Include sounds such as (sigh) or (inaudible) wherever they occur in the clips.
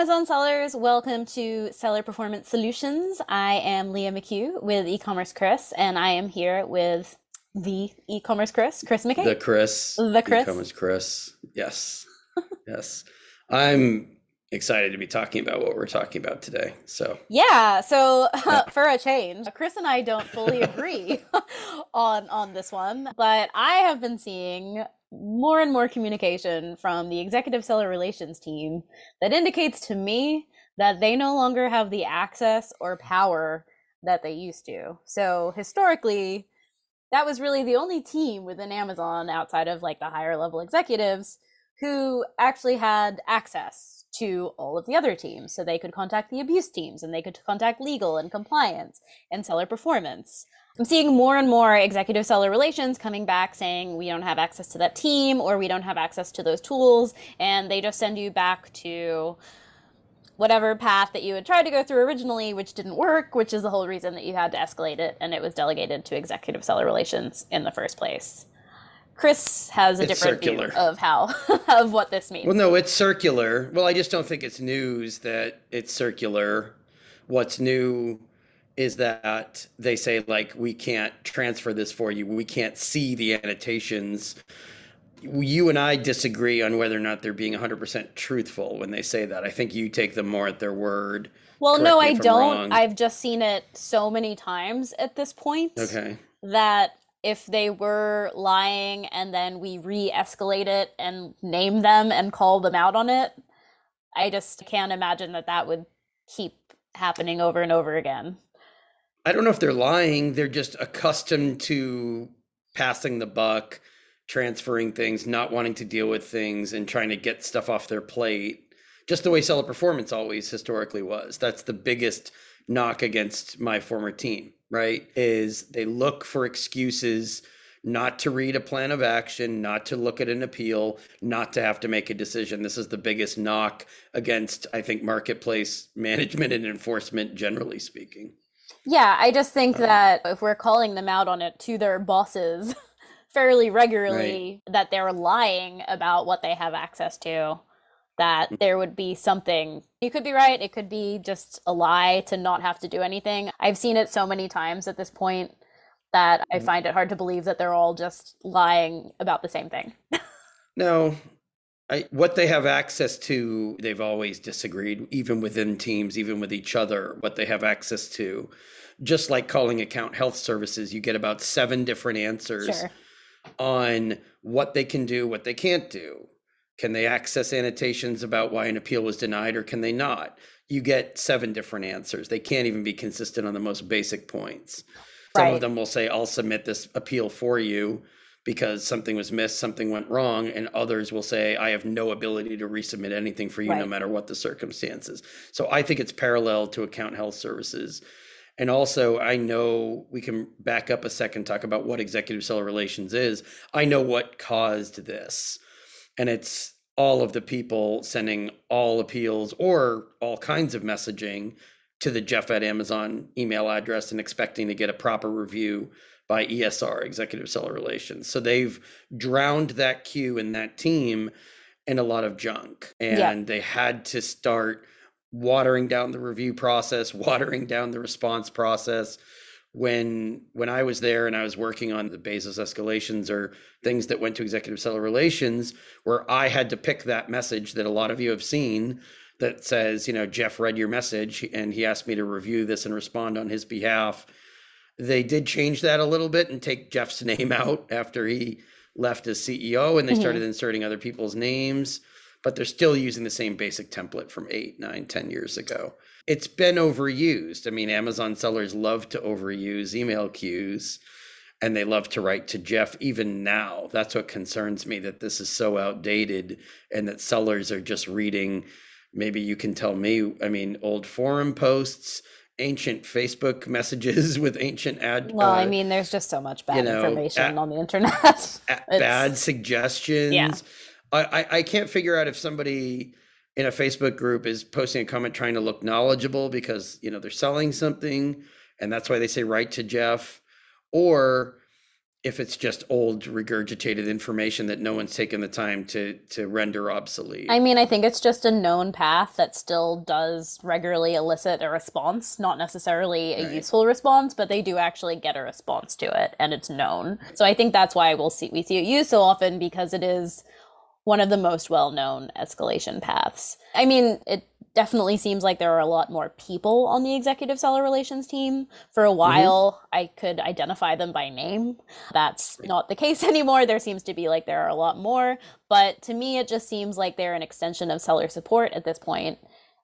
Amazon sellers, welcome to Seller Performance Solutions. I am Leah McHugh with e-commerce Chris, and I am here with the e-commerce Chris, Chris McCabe. The Chris. The Chris. E-commerce Chris. Yes. yes. I'm excited to be talking about what we're talking about today. So yeah, so (laughs) uh, for a change, Chris and I don't fully (laughs) agree (laughs) on on this one, but I have been seeing more and more communication from the executive seller relations team that indicates to me that they no longer have the access or power that they used to. So historically, that was really the only team within Amazon outside of like the higher level executives who actually had access to all of the other teams. So they could contact the abuse teams and they could contact legal and compliance and seller performance. I'm seeing more and more executive seller relations coming back saying we don't have access to that team or we don't have access to those tools. And they just send you back to whatever path that you had tried to go through originally, which didn't work, which is the whole reason that you had to escalate it and it was delegated to executive seller relations in the first place. Chris has a It's different circular. view of how (laughs) of what this means. Well, no, it's circular. Well, I just don't think it's news that it's circular. What's new is that they say, like, we can't transfer this for you. We can't see the annotations. You and I disagree on whether or not they're being 100% truthful when they say that. I think you take them more at their word. well, correct no, I don't. wrong. I've just seen it so many times at this point Okay. that if they were lying and then we re-escalate it and name them and call them out on it, I just can't imagine that that would keep happening over and over again. I don't know if they're lying. They're just accustomed to passing the buck, transferring things, not wanting to deal with things, and trying to get stuff off their plate. Just the way seller performance always historically was. That's the biggest knock against my former team, right? Is they look for excuses not to read a plan of action, not to look at an appeal, not to have to make a decision. This is the biggest knock against, I think, marketplace management and enforcement, generally speaking. Yeah, I just think Um, that if we're calling them out on it to their bosses (laughs) fairly regularly, that they're lying about what they have access to, that there would be something. You could be right. It could be just a lie to not have to do anything. I've seen it so many times at this point that I Mm. find it hard to believe that they're all just lying about the same thing. No, I, what they have access to, they've always disagreed, even within teams, even with each other, what they have access to. Just like calling account health services, you get about seven different answers Sure. on what they can do, what they can't do. Can they access annotations about why an appeal was denied or can they not? You get seven different answers. They can't even be consistent on the most basic points. Some Right. of them will say, I'll submit this appeal for you because something was missed, something went wrong. And others will say, I have no ability to resubmit anything for you, no matter what the circumstances. So I think it's parallel to account health services. And also, I know we can back up a second, talk about what executive seller relations is. I know what caused this. And it's all of the people sending all appeals or all kinds of messaging to the Jeff at Amazon email address and expecting to get a proper review by ESR, Executive Seller Relations. So they've drowned that queue and that team in a lot of junk. And Yeah. they had to start watering down the review process, (laughs) watering down the response process. When when I was there and I was working on the Bezos escalations or things that went to executive seller relations, where I had to pick that message that a lot of you have seen that says, you know, Jeff read your message and he asked me to review this and respond on his behalf. They did change that a little bit and take Jeff's (laughs) name out after he left as CEO and they Mhm. started inserting other people's names, but they're still using the same basic template from eight, nine, ten years ago. It's been overused. I mean, Amazon sellers love to overuse email queues and they love to write to Jeff even now. That's what concerns me that this is so outdated and that sellers are just reading. Maybe you can tell me, I mean, old forum posts, ancient Facebook messages (laughs) with ancient ad. Well, I uh, mean, there's just so much bad know, information a- on the internet. (laughs) bad suggestions. I, I I can't figure out if somebody in a Facebook group is posting a comment trying to look knowledgeable because you know they're selling something, and that's why they say write to Jeff, or if it's just old regurgitated information that no one's taken the time to to render obsolete. I mean, I think it's just a known path that still does regularly elicit a response, not necessarily a Right. useful response, but they do actually get a response to it and it's known. So I think that's why we'll see we see it used so often because it is one of the most well-known escalation paths. I mean, it definitely seems like there are a lot more people on the executive seller relations team. For a mm-hmm. while, I could identify them by name. That's not the case (laughs) anymore. There seems to be like there are a lot more, but to me it just seems like they're an extension of seller support at this point.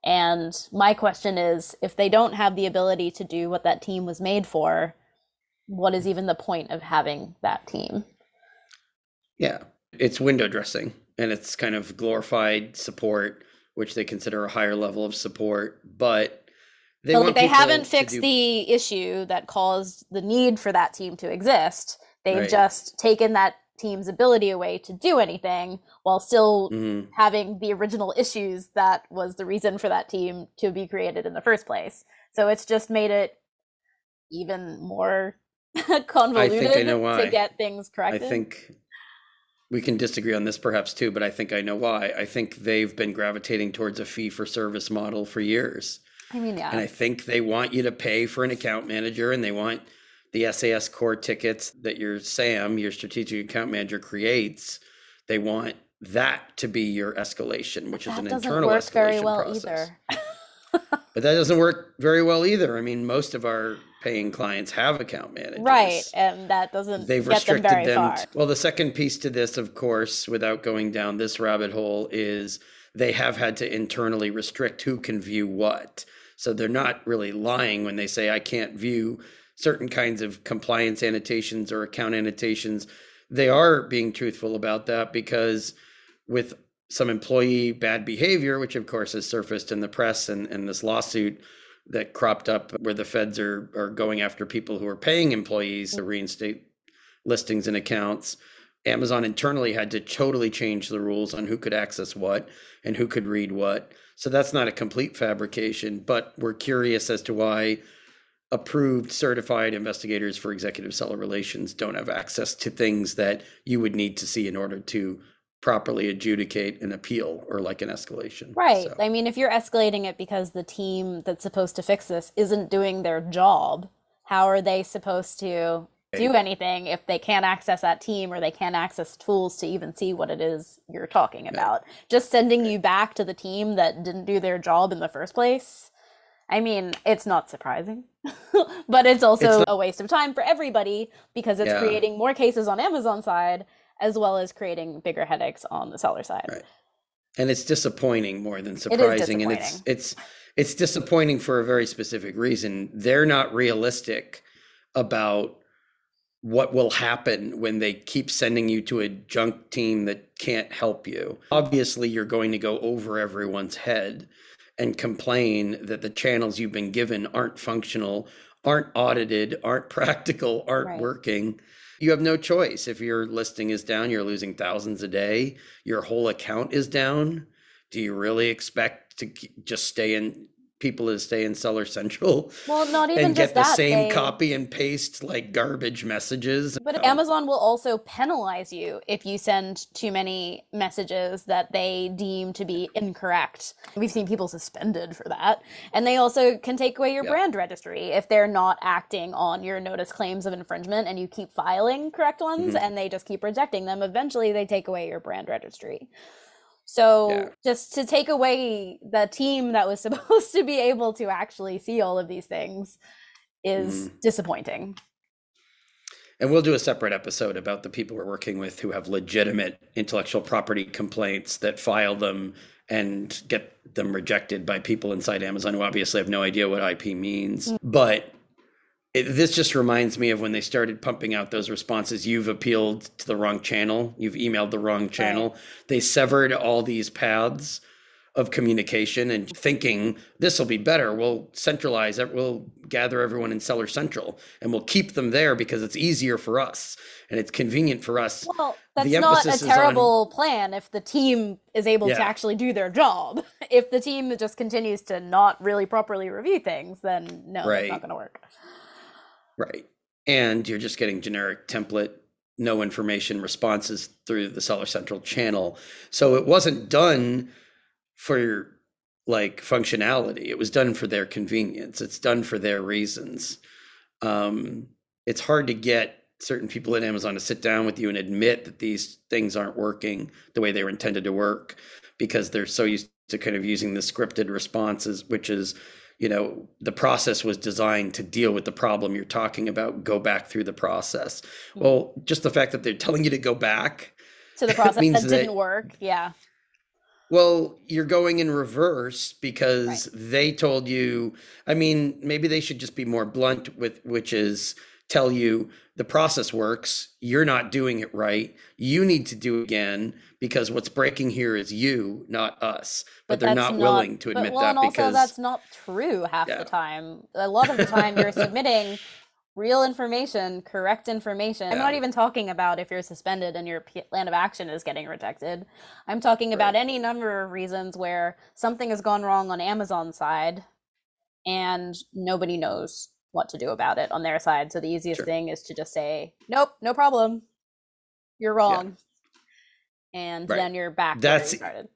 And my question is if they don't have the ability to do what that team was made for, what is even the point of having that team? Yeah, it's window dressing and it's kind of glorified support, which they consider a higher level of support, but they but want like they haven't fixed do- the issue that caused the need for that team to exist. They've Right. just taken that team's ability away to do anything while still Mhm. having the original issues that was the reason for that team to be created in the first place. So it's just made it even more (laughs) convoluted know why. to get things I corrected. think we can disagree on this perhaps too, but I think I know why. I think they've been gravitating towards a fee for service model for years. I mean, yeah. And I think they want you to pay for an account manager and they want the SAS core tickets that your SAM, your strategic account manager creates. They want that to be your escalation, which is an doesn't internal work escalation very well process. either. (laughs) (laughs) But that doesn't work very well either. I mean, most of our paying clients have account managers. right, and that doesn't They've get them restricted very them. far. t- well, the second piece to this, of course, without going down this rabbit hole, is they have had to internally restrict who can view what. So they're not really lying when they say, I can't view certain kinds of compliance annotations or account annotations. They are being truthful about that because with some employee bad behavior, which of course has surfaced in the press and, and this lawsuit that cropped up where the feds are, are going after people who are paying employees to reinstate listings and accounts. Amazon internally had to totally change the rules on who could access what and who could read what. So that's not a complete fabrication, but we're curious as to why approved certified investigators for executive seller relations don't have access to things that you would need to see in order to properly adjudicate an appeal or like an escalation. Right. So, I mean, if you're escalating it because the team that's supposed to fix this isn't doing their job, how are they supposed to do anything if they can't access that team or they can't access tools to even see what it is you're talking about? Just sending you back to the team that didn't do their job in the first place. I mean, it's not surprising, (laughs) but it's also not- a waste of time for everybody because it's Yeah. creating more cases on Amazon side as well as creating bigger headaches on the seller side. Right. and it's disappointing more than is surprising and it's it's it's disappointing for a very specific reason they're not realistic about what will happen when they keep sending you to a junk team that can't help you obviously you're going to go over everyone's head and complain that the channels you've been given aren't functional aren't audited aren't (laughs) practical aren't Right. working you have no choice. If your listing is down you're losing thousands a day. Your whole account is down. Do you really expect to just stay in people to stay in seller central Well, not even and get the that. same they- copy and paste like garbage messages But. Amazon will also penalize you if you send too many messages that they deem to be incorrect. We've seen people suspended for that. And they also can take away your Yeah. brand registry if they're not acting on your notice claims of infringement and you keep filing correct ones Mhm. and they just keep rejecting them. Eventually, they take away your brand registry. So, Yeah. just to take away the team that was (laughs) supposed to be able to actually see all of these things is Mhm. disappointing. And we'll do a separate episode about the people we're working with who have legitimate intellectual property complaints that file them and get them rejected by people inside Amazon who obviously have no idea what IP means. But it, this just reminds me of when they started pumping out those responses. You've appealed to the wrong channel, you've emailed the wrong channel. They severed all these paths of communication and thinking this will be better. We'll centralize it. We'll gather everyone in Seller Central and we'll keep them there because it's easier for us and it's convenient for us. Well, that's not a is on- terrible plan if the team is able to actually do their job. (laughs) If the team just continues to not really properly review things, then no, it's Right. not going to work. Right. And you're just getting generic template no information responses through the Seller Central channel. So it wasn't done for your like functionality. It was done for their convenience. It's done for their reasons. Um, it's hard to get certain people at Amazon to sit down with you and admit that these things aren't working the way they were intended to work because they're so used to kind of using the scripted responses, which is, you know, the process was designed to deal with the problem you're talking about, go back through the process. Mm-hmm. Well, just the fact that they're telling you to go back to the process (laughs) that didn't work. Yeah. Well, you're going in reverse because right. they told you. I mean, maybe they should just be more blunt with which is tell you the process works, you're not doing it right. You need to do it again because what's breaking here is you, not us. But, but they're not, not, willing to admit but, well, that and because also that's not true half yeah. the time. A lot of the time you're (laughs) submitting real information, correct information. Yeah. I'm not even talking about if you're suspended and your plan of action is getting rejected. I'm talking right. about any number of reasons where something has gone wrong on Amazon's side and nobody knows what to do about it on their side. So the easiest sure. thing is to just say, "Nope, no problem. You're wrong," yeah. and right. then you're back. That's you started.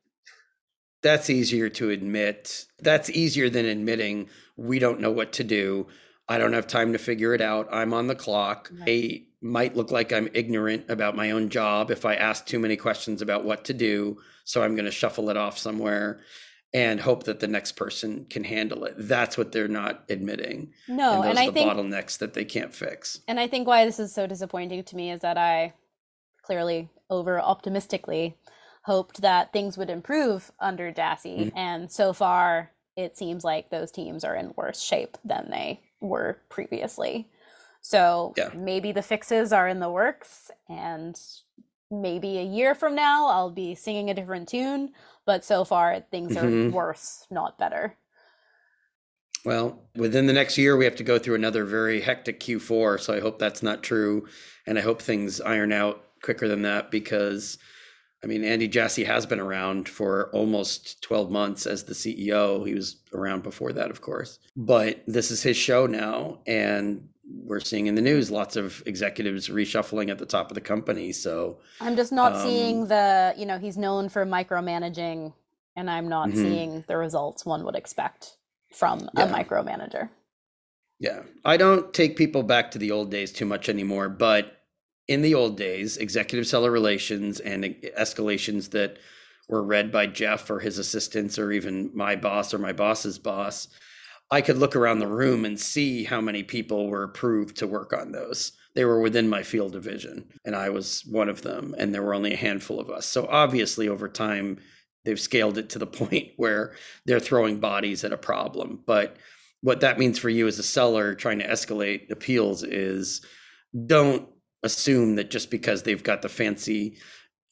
That's easier to admit. That's easier than admitting we don't know what to do. I don't have time to figure it out. I'm on the clock. Right. I might look like I'm ignorant about my own job if I ask too many questions about what to do. So I'm going to shuffle it off somewhere and hope that the next person can handle it. That's what they're not admitting. No, and, and I the think bottlenecks that they can't fix. And I think why this is so disappointing to me is that I clearly over optimistically hoped that things would improve under Jassy, mm-hmm. and so far it seems like those teams are in worse shape than they were previously. So yeah. maybe the fixes are in the works, and maybe a year from now I'll be singing a different tune but so far things are mm-hmm. worse, not better. Well, within the next year, we have to go through another very hectic Q4. So I hope that's not true. And I hope things iron out quicker than that because, I mean, Andy Jassy has been around for almost 12 months as the CEO. He was around before that, of course. But this is his show now. And we're seeing in the news lots of executives reshuffling at the top of the company. So I'm just not um, seeing the, you know, he's known for micromanaging, and I'm not mm-hmm. seeing the results one would expect from yeah. a micromanager. Yeah. I don't take people back to the old days too much anymore, but in the old days, executive seller relations and escalations that were read by Jeff or his assistants or even my boss or my boss's boss I could look around the room and see how many people were approved to work on those. They were within my field of vision, and I was one of them, and there were only a handful of us. So obviously, over time, they've scaled it to the (laughs) point where they're throwing bodies at a problem. But what that means for you as a seller trying to escalate appeals is don't assume that just because they've got the fancy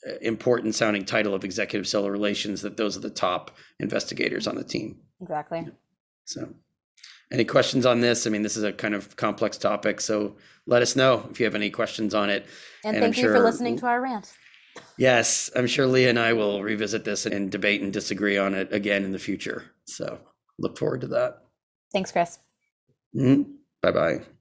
uh, important sounding title of executive seller relations that those are the top investigators on the team exactly so any questions on this? I mean, this is a kind of complex topic, so let us know if you have any questions on it. And, and thank I'm you sure, for listening to our rant. Yes, I'm sure Leah and I will revisit this and debate and disagree on it again in the future. So look forward to that. Thanks, Chris. Mm-hmm. Bye bye.